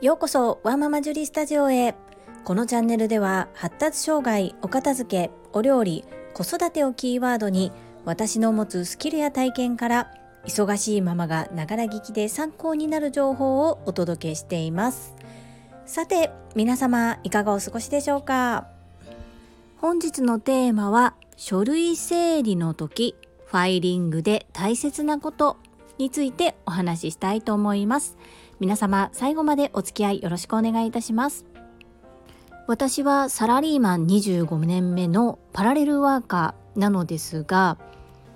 ようこそワーママジュリスタジオへ。このチャンネルでは発達障害お片付けお料理子育てをキーワードに私の持つスキルや体験から忙しいママがながら聞きで参考になる情報をお届けしています。さて皆様いかがお過ごしでしょうか？本日のテーマは書類整理の時ファイリングで大切なことについてお話ししたいと思います。皆様最後までお付き合いよろしくお願いいたします。私はサラリーマン25年目のパラレルワーカーなのですが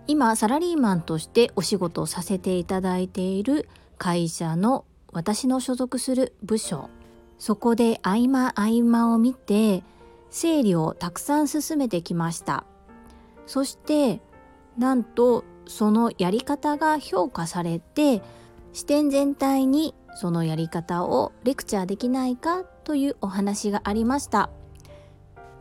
今サラリーマンとしてお仕事をさせていただいている会社の私の所属する部署。そこで合間合間を見て整理をたくさん進めてきました。そしてなんとそのやり方が評価されて視点全体にそのやり方をレクチャーできないかというお話がありました。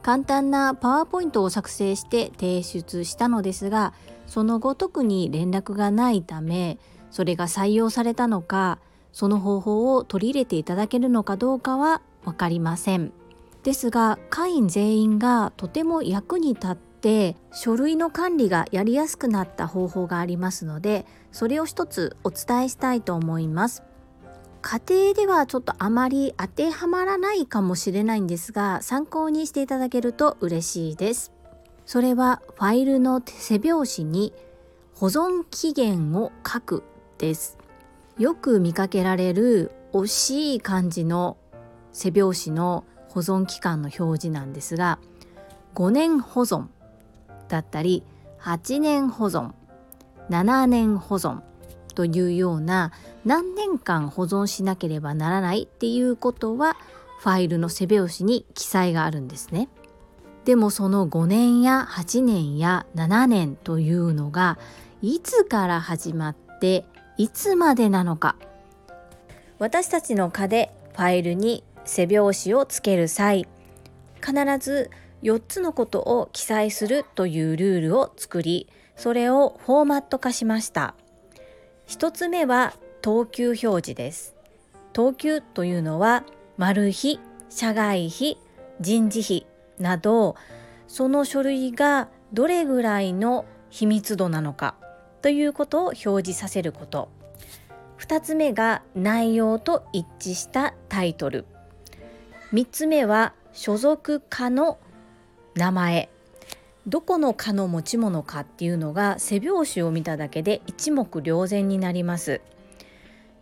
簡単なパワーポイントを作成して提出したのですがその後特に連絡がないためそれが採用されたのかその方法を取り入れていただけるのかどうかは分かりません。ですが会員全員がとても役に立って書類の管理がやりやすくなった方法がありますのでそれを一つお伝えしたいと思います。家庭ではちょっとあまり当てはまらないかもしれないんですが参考にしていただけると嬉しいです。それはファイルの背表紙に保存期限を書くです。よく見かけられる惜しい感じの背表紙の保存期間の表示なんですが5年保存だったり8年保存7年保存というような何年間保存しなければならないっていうことはファイルの背表紙に記載があるんですね。でもその5年や8年や7年というのがいつから始まっていつまでなのか私たちの課でファイルに背表紙をつける際必ず4つのことを記載するというルールを作りそれをフォーマット化しました1つ目は等級表示です。等級というのはマル秘社外費人事費などその書類がどれぐらいの秘密度なのかということを表示させること。2つ目が内容と一致したタイトル。3つ目は所属課の名前。どこの課の持ち物かっていうのが背表紙を見ただけで一目瞭然になります。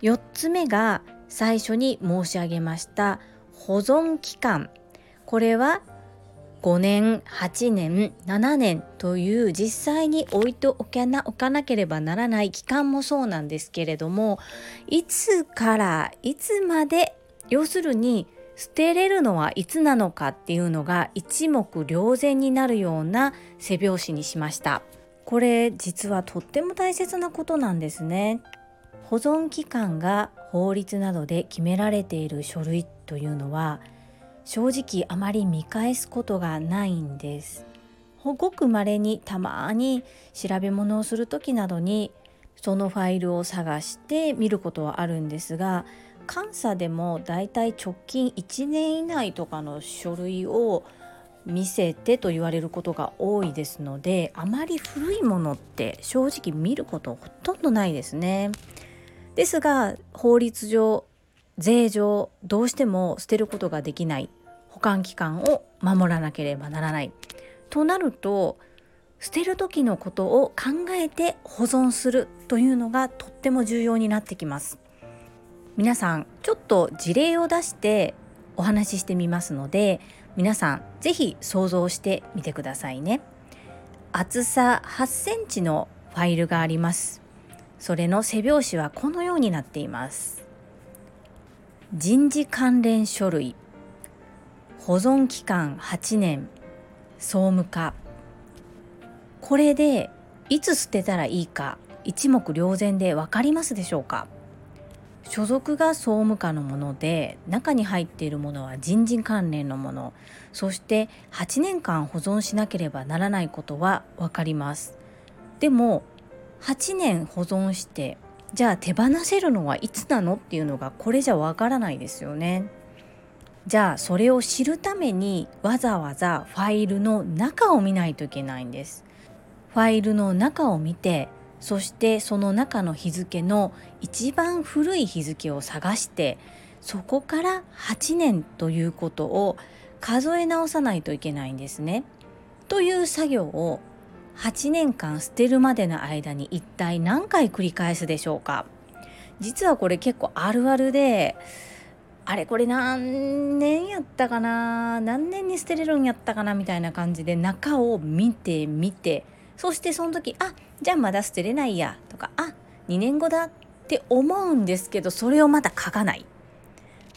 4つ目が最初に申し上げました保存期間。これは5年8年7年という実際に置いておかなおかなければならない期間もそうなんですけれどもいつからいつまで要するに捨てれるのはいつなのかっていうのが一目瞭然になるような背表紙にしました。これ実はとっても大切なことなんですね。保存期間が法律などで決められている書類というのは正直あまり見返すことがないんです。ごく稀にたまに調べ物をする時などにそのファイルを探して見ることはあるんですが監査でもだいたい直近1年以内とかの書類を見せてと言われることが多いですのであまり古いものって正直見ることほとんどないですね。ですが法律上税上どうしても捨てることができない保管期間を守らなければならないとなると捨てる時のことを考えて保存するというのがとっても重要になってきます皆さんちょっと事例を出してお話ししてみますので皆さん是非想像してみてくださいね。厚さ8センチのファイルがあります。それの背表紙はこのようになっています。人事関連書類。保存期間8年。総務課。これでいつ捨てたらいいか一目瞭然で分かりますでしょうか？所属が総務課のもので中に入っているものは人事関連のものそして8年間保存しなければならないことは分かりますでも8年保存してじゃあ手放せるのはいつなのっていうのがこれじゃわからないですよね。じゃあそれを知るためにわざわざファイルの中を見ないといけないんです。ファイルの中を見てそしてその中の日付の一番古い日付を探してそこから8年ということを数え直さないといけないんですね。という作業を8年間捨てるまでの間に一体何回繰り返すでしょうか実はこれ結構あるあるであれこれ何年やったかな何年に捨てれるんやったかなみたいな感じで中を見てみてそしてその時あじゃあまだ捨てれないやとかあ2年後だって思うんですけどそれをまた書かない。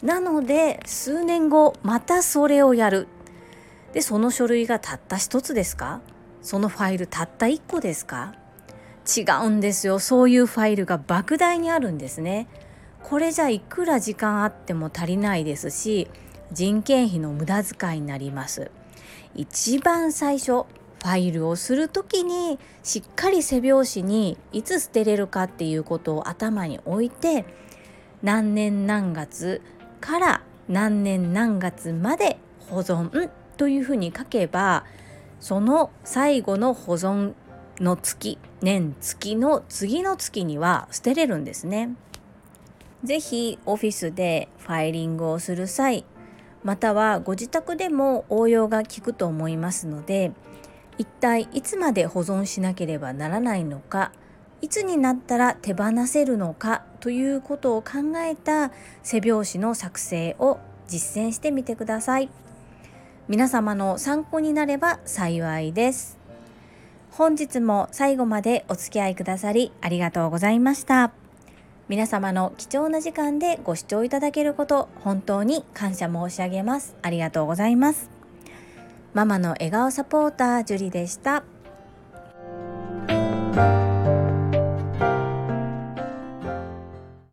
なので数年後またそれをやる。でその書類がたった一つですか？そのファイルたった1個ですか？違うんですよ。そういうファイルが莫大にあるんですね。これじゃいくら時間あっても足りないですし人件費の無駄遣いになります。一番最初ファイルをする時にしっかり背表紙にいつ捨てれるかっていうことを頭に置いて何年何月から何年何月まで保存というふうに書けばその最後の保存の月年月の次の月には捨てれるんですね。ぜひオフィスでファイリングをする際またはご自宅でも応用が効くと思いますので一体いつまで保存しなければならないのかいつになったら手放せるのかということを考えた背表紙の作成を実践してみてください。皆様の参考になれば幸いです。本日も最後までお付き合いくださりありがとうございました。皆様の貴重な時間でご視聴いただけること本当に感謝申し上げます。ありがとうございます。ママの笑顔サポーター樹里でした。